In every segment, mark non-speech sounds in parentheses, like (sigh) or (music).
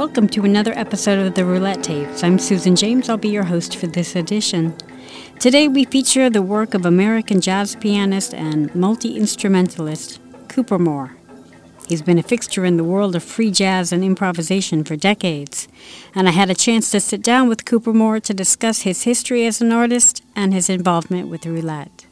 Welcome to another episode of the Roulette Tapes. I'm Susan James. I'll be your host for this edition. Today we feature the work of American jazz pianist and multi instrumentalist Cooper Moore. He's been a fixture in the world of free jazz and improvisation for decades, and I had a chance to sit down with Cooper Moore to discuss his history as an artist and his involvement with roulette.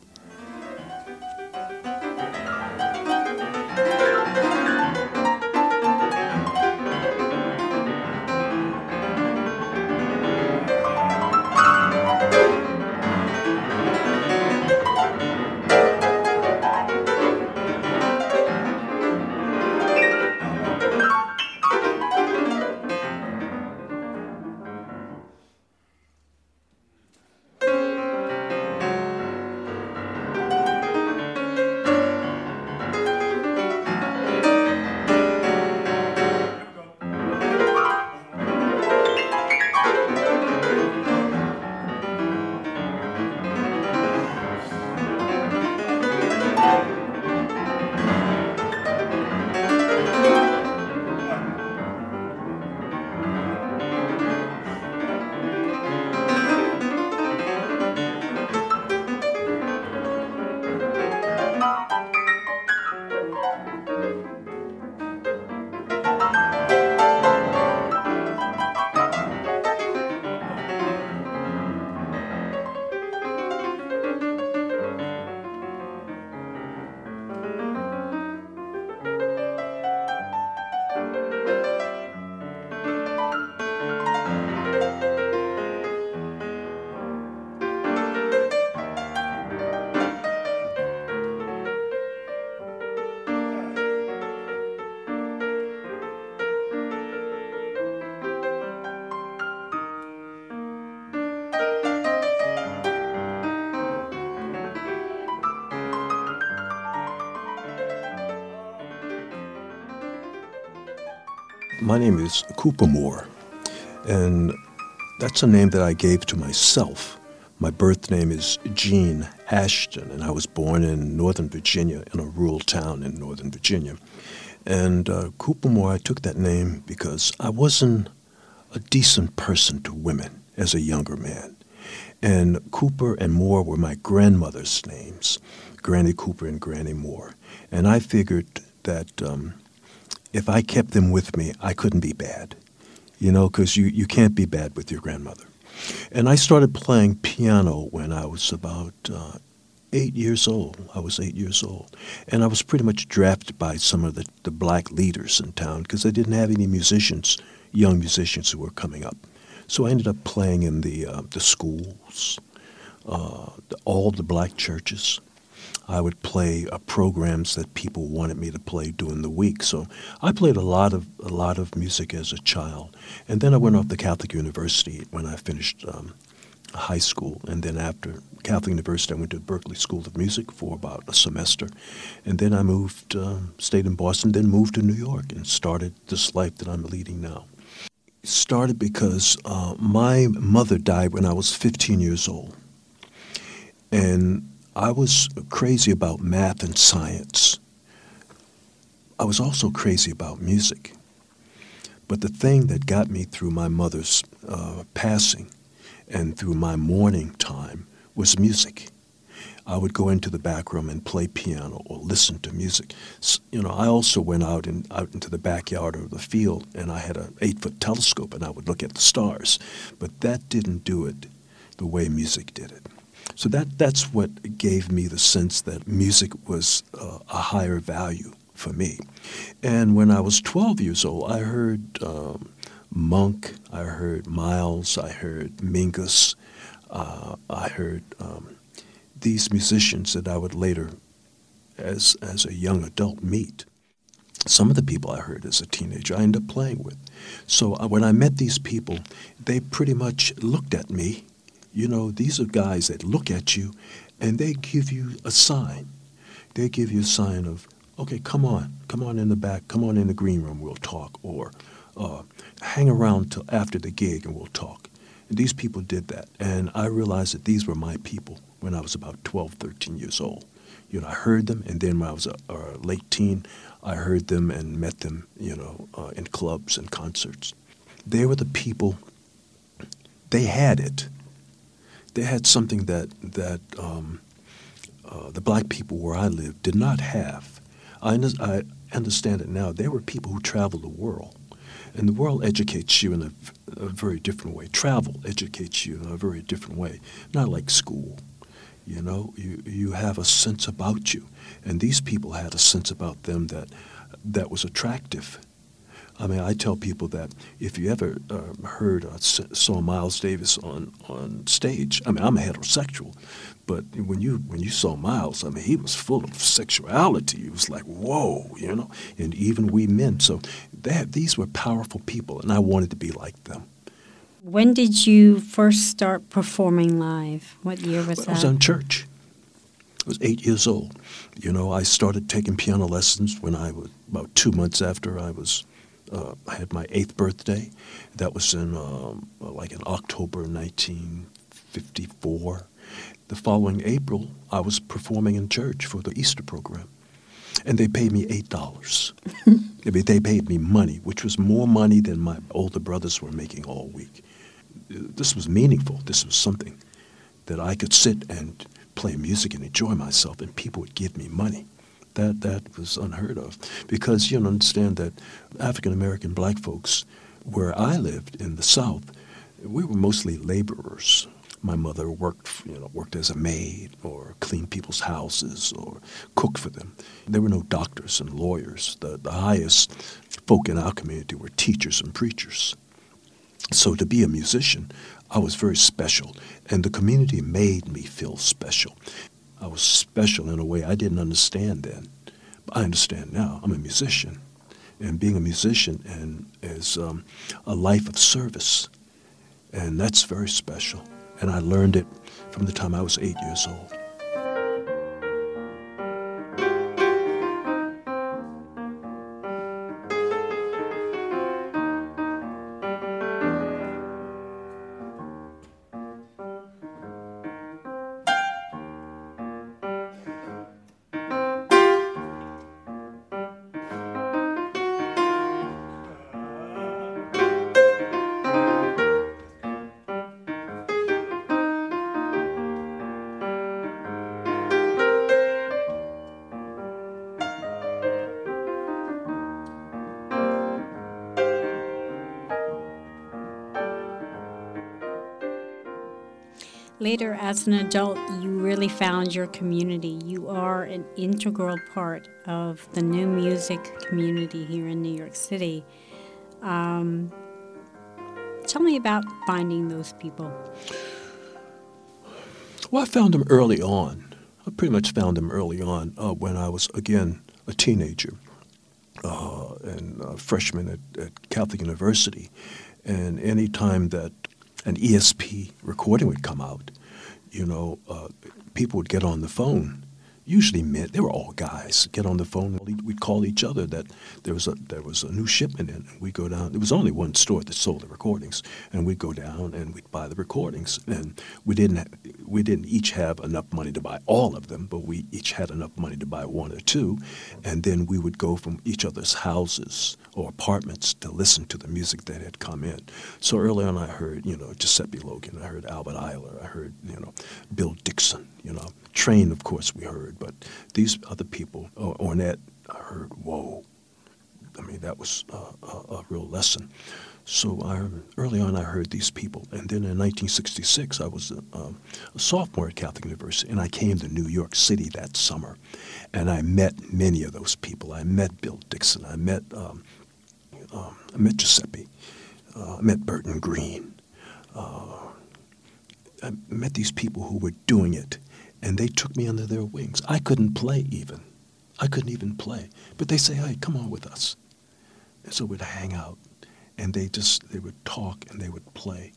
My name is Cooper Moore, and that's a name that I gave to myself. My birth name is Gene Ashton, and I was born in Northern Virginia, in a rural town in Northern Virginia. And uh, Cooper Moore, I took that name because I wasn't a decent person to women as a younger man. And Cooper and Moore were my grandmother's names, Granny Cooper and Granny Moore. And I figured that um, if I kept them with me, I couldn't be bad, you know, because you, you can't be bad with your grandmother. And I started playing piano when I was about uh, eight years old. I was eight years old. And I was pretty much drafted by some of the, the black leaders in town because they didn't have any musicians, young musicians who were coming up. So I ended up playing in the, uh, the schools, uh, the, all the black churches. I would play uh, programs that people wanted me to play during the week. So I played a lot of a lot of music as a child, and then I went off to Catholic University when I finished um, high school, and then after Catholic University, I went to Berklee School of Music for about a semester, and then I moved, uh, stayed in Boston, then moved to New York, and started this life that I'm leading now. Started because uh, my mother died when I was 15 years old, and I was crazy about math and science. I was also crazy about music. But the thing that got me through my mother's uh, passing and through my mourning time was music. I would go into the back room and play piano or listen to music. So, you know, I also went out and out into the backyard or the field, and I had an eight-foot telescope, and I would look at the stars. But that didn't do it the way music did it. So that that's what gave me the sense that music was uh, a higher value for me. And when I was 12 years old, I heard um, Monk, I heard Miles, I heard Mingus, uh, I heard um, these musicians that I would later, as as a young adult, meet. Some of the people I heard as a teenager, I ended up playing with. So uh, when I met these people, they pretty much looked at me. You know, these are guys that look at you, and they give you a sign. They give you a sign of, okay, come on, come on in the back, come on in the green room, we'll talk, or uh, hang around till after the gig and we'll talk. And these people did that, and I realized that these were my people when I was about 12, 13 years old. You know, I heard them, and then when I was a, a late teen, I heard them and met them, you know, uh, in clubs and concerts. They were the people. They had it. They had something that that um, uh, the black people where I lived did not have. I, I understand it now. They were people who traveled the world. And the world educates you in a, a, very different way. Travel educates you in a very different way, not like school. You know, you, you have a sense about you. And these people had a sense about them that, that was attractive. I mean, I tell people that if you ever uh, heard or saw Miles Davis on, on stage, I mean, I'm a heterosexual, but when you when you saw Miles, I mean, he was full of sexuality. It was like, whoa, you know. And even we men, so they, these were powerful people, and I wanted to be like them. When did you first start performing live? What year was well, that? I was in church. I was eight years old. You know, I started taking piano lessons when I was about two months after I was. Uh, I had my eighth birthday. That was in um, like in October 1954. The following April, I was performing in church for the Easter program and they paid me eight dollars. (laughs) I mean, they paid me money, which was more money than my older brothers were making all week this was meaningful. This was something that I could sit and play music and enjoy myself, and people would give me money. That that was unheard of because you understand that African American black folks, where I lived in the South, we were mostly laborers. My mother worked, you know, worked as a maid or cleaned people's houses or cooked for them. There were no doctors and lawyers. The, the highest folk in our community were teachers and preachers. So to be a musician, I was very special, and the community made me feel special. I was special in a way I didn't understand then. But I understand now. I'm a musician, and being a musician and is um, a life of service, and that's very special. And I learned it from the time I was eight years old. Later, as an adult, you really found your community. You are an integral part of the new music community here in New York City. Um, tell me about finding those people. Well, I found them early on. I pretty much found them early on uh, when I was, again, a teenager uh, and a freshman at, at Catholic University. And any time that an ESP recording would come out, you know, uh, people would get on the phone usually men. They were all guys. Get on the phone. We'd call each other that there was a there was a new shipment in. And we go down. There was only one store that sold the recordings, and we'd go down and we'd buy the recordings. And we didn't we didn't each have enough money to buy all of them, but we each had enough money to buy one or two, and then we would go from each other's houses or apartments to listen to the music that had come in. So early on, I heard you know Giuseppe Logan. I heard Albert Ayler. I heard you know Bill Dixon. You know Train, of course, we heard, but these other people, or Ornette, I heard, whoa. I mean, that was a, a, a real lesson. So I, early on, I heard these people. And then in 1966, I was a, um, a, sophomore at Catholic University, and I came to New York City that summer. And I met many of those people. I met Bill Dixon. I met, um, um, I met Giuseppe. Uh, I met Burton Greene. Uh, I met these people who were doing it, and they took me under their wings. I couldn't play even. I couldn't even play. But they say, hey, come on with us. And so we'd hang out and they just they would talk and they would play.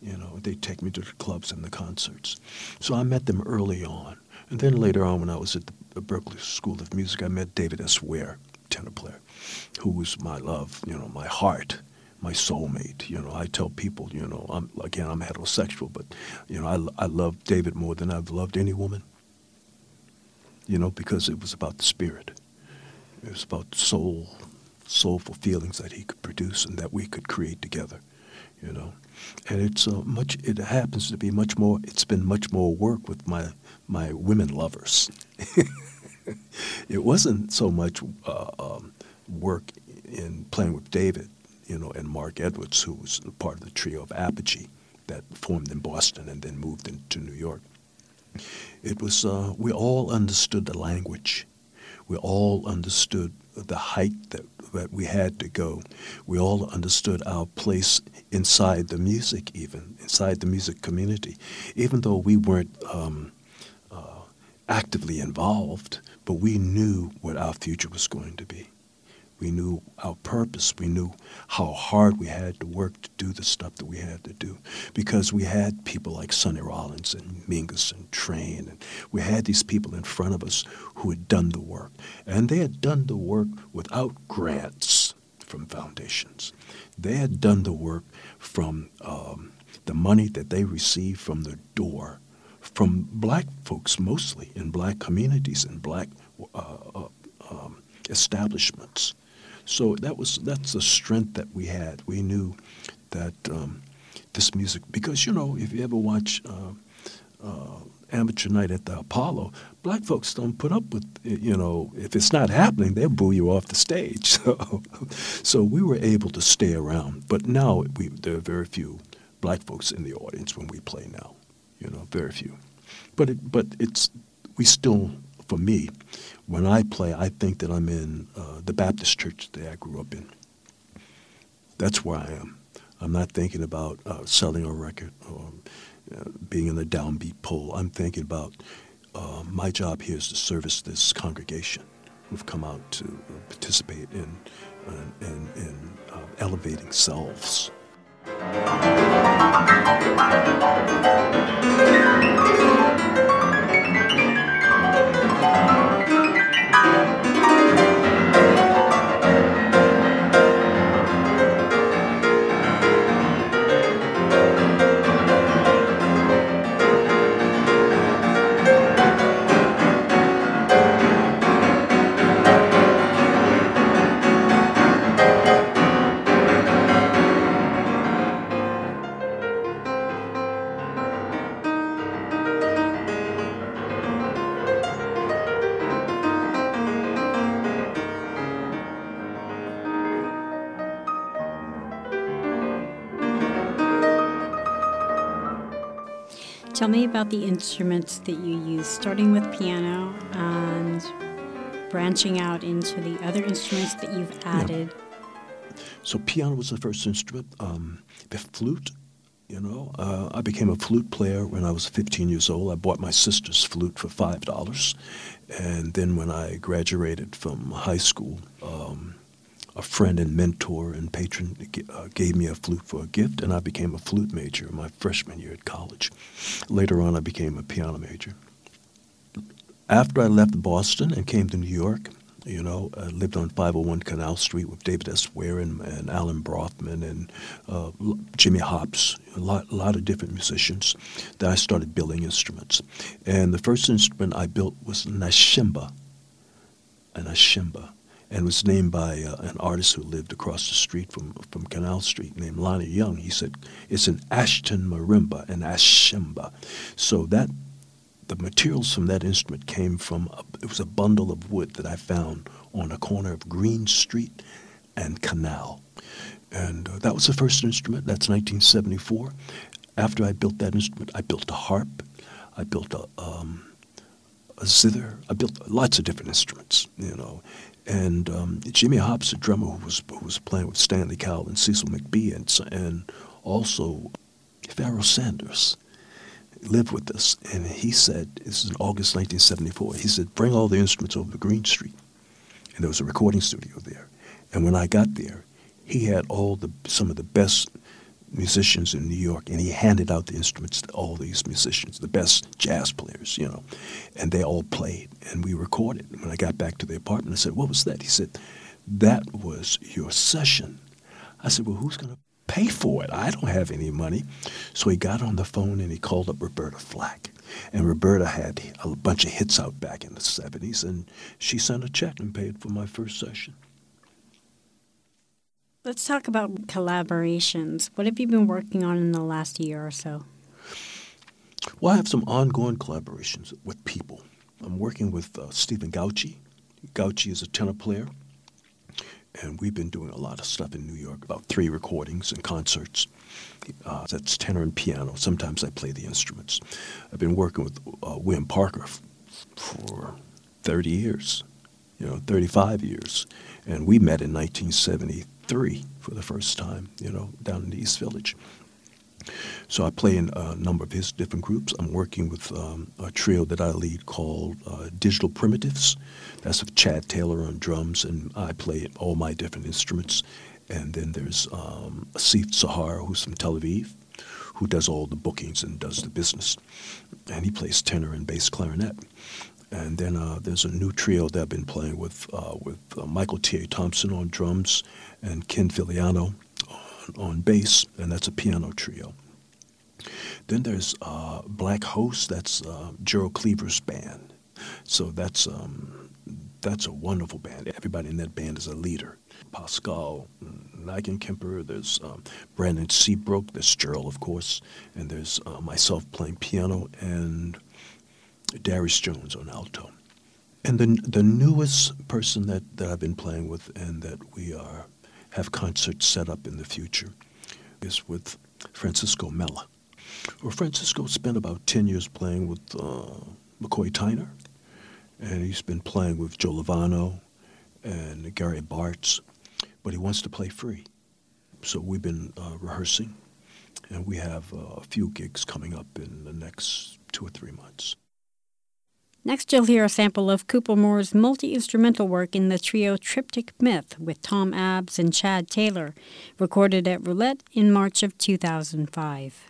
You know, they'd take me to the clubs and the concerts. So I met them early on. And then later on, when I was at the Berklee School of Music, I met David S. Ware, tenor player, who was my love, you know, my heart, my soulmate. You know, I tell people, you know, I'm again, I'm heterosexual, but you know, I, I love David more than I've loved any woman. You know, because it was about the spirit. It was about soul, soulful feelings that he could produce and that we could create together, you know. And it's uh, much. It happens to be much more. It's been much more work with my my women lovers. (laughs) it wasn't so much uh, um, work in playing with David, you know, and Mark Edwards, who was part of the trio of Apogee that formed in Boston and then moved into New York. It was uh, we all understood the language. We all understood the height that that we had to go. We all understood our place inside the music, even inside the music community, even though we weren't um, uh, actively involved, but we knew what our future was going to be. We knew our purpose. We knew how hard we had to work to do the stuff that we had to do because we had people like Sonny Rollins and Mingus and Train. And we had these people in front of us who had done the work. And they had done the work without grants from foundations. They had done the work from um, the money that they received from the door from black folks mostly in black communities and black uh, uh, um, establishments. So that was that's the strength that we had. We knew that um, this music, because you know, if you ever watch uh, uh, Amateur Night at the Apollo, black folks don't put up with you know if it's not happening, they'll boo you off the stage. (laughs) So, so we were able to stay around. But now we, there are very few black folks in the audience when we play now. You know, very few. But it, but it's we still, for me, when I play, I think that I'm in uh, the Baptist church that I grew up in. That's where I am. I'm not thinking about uh, selling a record or uh, being in the DownBeat poll. I'm thinking about uh, my job here is to service this congregation who've come out to participate in, uh, in, in uh, elevating selves. Tell me about the instruments that you use, starting with piano and branching out into the other instruments that you've added. Yeah. So piano was the first instrument. Um, the flute, you know, uh, I became a flute player when I was 15 years old. I bought my sister's flute for five dollars, and then when I graduated from high school, um, a friend and mentor and patron uh, gave me a flute for a gift, and I became a flute major my freshman year at college. Later on, I became a piano major. After I left Boston and came to New York, you know, I lived on 501 Canal Street with David S. Ware and, and Alan Brothman and uh, Jimmy Hopps, a lot, a lot of different musicians. Then I started building instruments. And the first instrument I built was an ashimba, an ashimba and was named by uh, an artist who lived across the street from, from Canal Street named Lonnie Young. He said, it's an Ashton marimba, an ashimba. So that, the materials from that instrument came from, a, it was a bundle of wood that I found on a corner of Greene Street and Canal. And uh, that was the first instrument. That's 1974. After I built that instrument, I built a harp. I built a, um, a zither. I built lots of different instruments, you know. And um, Jimmy Hopps, a drummer who was, who was playing with Stanley Cowell and Cecil McBee, and, and also Pharoah Sanders lived with us. And he said, this is in August 1974, he said, bring all the instruments over to Greene Street. And there was a recording studio there. And when I got there, he had all the some of the best musicians in New York, and he handed out the instruments to all these musicians, the best jazz players, you know, and they all played, and we recorded. When I got back to the apartment, I said, "What was that?" He said, "That was your session." I said, "Well, who's going to pay for it? I don't have any money." So he got on the phone and he called up Roberta Flack, and Roberta had a bunch of hits out back in the '70s, and she sent a check and paid for my first session. Let's talk about collaborations. What have you been working on in the last year or so? Well, I have some ongoing collaborations with people. I'm working with uh, Stephen Gauci. Gauci is a tenor player, and we've been doing a lot of stuff in New York, about three recordings and concerts. Uh, that's tenor and piano. Sometimes I play the instruments. I've been working with uh, William Parker f- for 30 years, you know, 35 years. And we met in 1973 three for the first time, you know, down in the East Village. So I play in a number of his different groups. I'm working with um, a trio that I lead called uh, Digital Primitives. That's with Chad Taylor on drums, and I play all my different instruments. And then there's um, Assif Tsahar, who's from Tel Aviv, who does all the bookings and does the business. And he plays tenor and bass clarinet. And then uh, there's a new trio that I've been playing with, uh, with uh, Michael T.A. Thompson on drums and Ken Filiano on, on bass, and that's a piano trio. Then there's uh, Black Host, that's uh, Gerald Cleaver's band. So that's, um, that's a wonderful band. Everybody in that band is a leader. Pascal Kemper. there's um, Brandon Seabrook, there's Gerald, of course, and there's uh, myself playing piano, and Darius Jones on alto. And the, the newest person that, that I've been playing with and that we are have concerts set up in the future is with Francisco Mela. Well, Francisco spent about 10 years playing with uh, McCoy Tyner, and he's been playing with Joe Lovano and Gary Bartz, but he wants to play free. So we've been uh, rehearsing, and we have uh, a few gigs coming up in the next two or three months. Next, you'll hear a sample of Cooper Moore's multi instrumental work in the trio Triptych Myth with Tom Abbs and Chad Taylor, recorded at Roulette in March of 2005.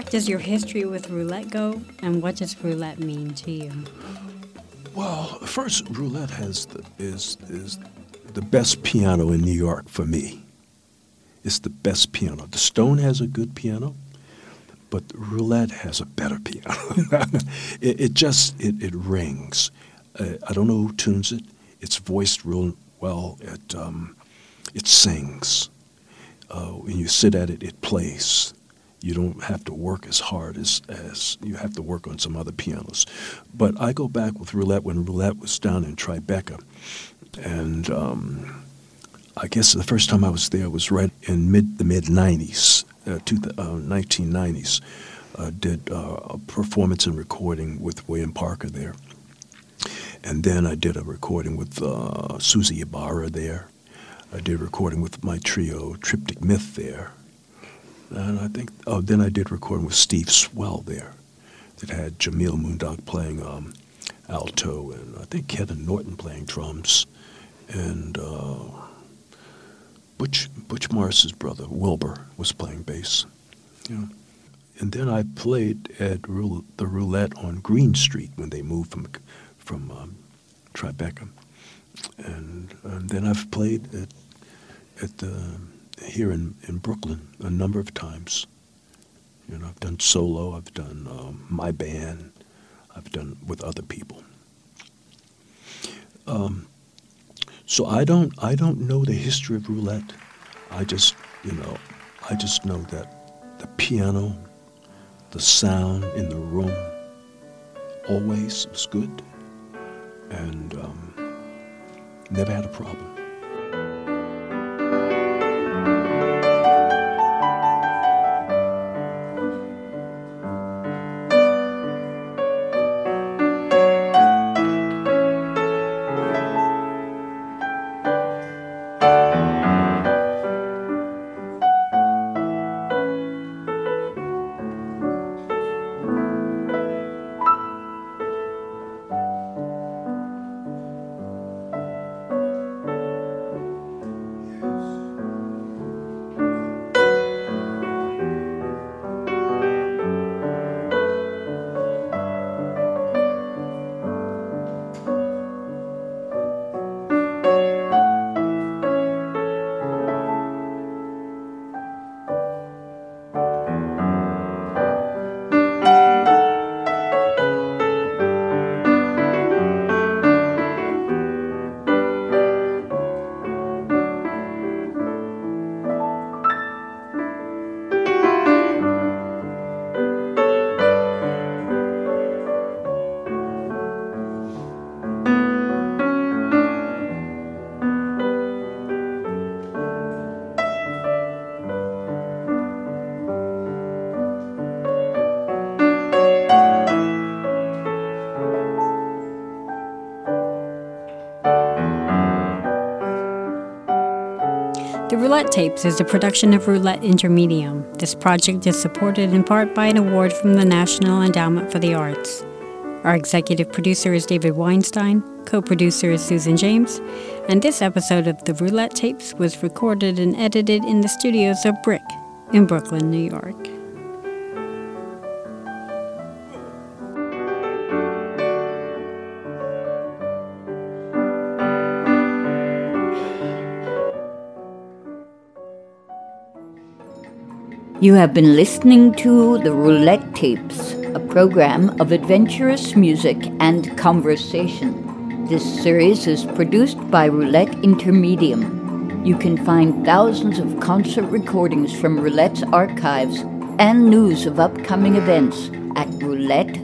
Back does your history with roulette go, and what does roulette mean to you? Well, first, roulette has the, is is the best piano in New York for me. It's the best piano. The Stone has a good piano, but roulette has a better piano. (laughs) it, it, just it, it rings. Uh, I don't know who tunes it. It's voiced real well. It um, it sings. Uh, when you sit at it, it plays. You don't have to work as hard as, as you have to work on some other pianos. But I go back with roulette when roulette was down in Tribeca, and um, I guess the first time I was there was right in mid the mid '90s, uh, uh, 1990s. Uh, did uh, a performance and recording with William Parker there, and then I did a recording with uh, Susie Ibarra there. I did a recording with my trio Triptych Myth there, and I think oh then I did recording with Steve Swell there, that had Jemeel Moondoc playing um, alto and I think Kevin Norton playing drums, and uh, Butch Butch Morris's brother Wilber was playing bass. Yeah. And then I played at the Roulette on Greene Street when they moved from from um, Tribeca, and, and then I've played at at the here in, in Brooklyn a number of times. You know, I've done solo, I've done um, my band, I've done with other people. Um, so I don't I don't know the history of roulette. I just you know I just know that the piano, the sound in the room, always was good, and um, never had a problem. Roulette Tapes is a production of Roulette Intermedium. This project is supported in part by an award from the National Endowment for the Arts. Our executive producer is David Weinstein, co producer is Susan James, and this episode of the Roulette Tapes was recorded and edited in the studios of Brick in Brooklyn, New York. You have been listening to the Roulette Tapes, a program of adventurous music and conversation. This series is produced by Roulette Intermedium. You can find thousands of concert recordings from Roulette's archives and news of upcoming events at roulette.org.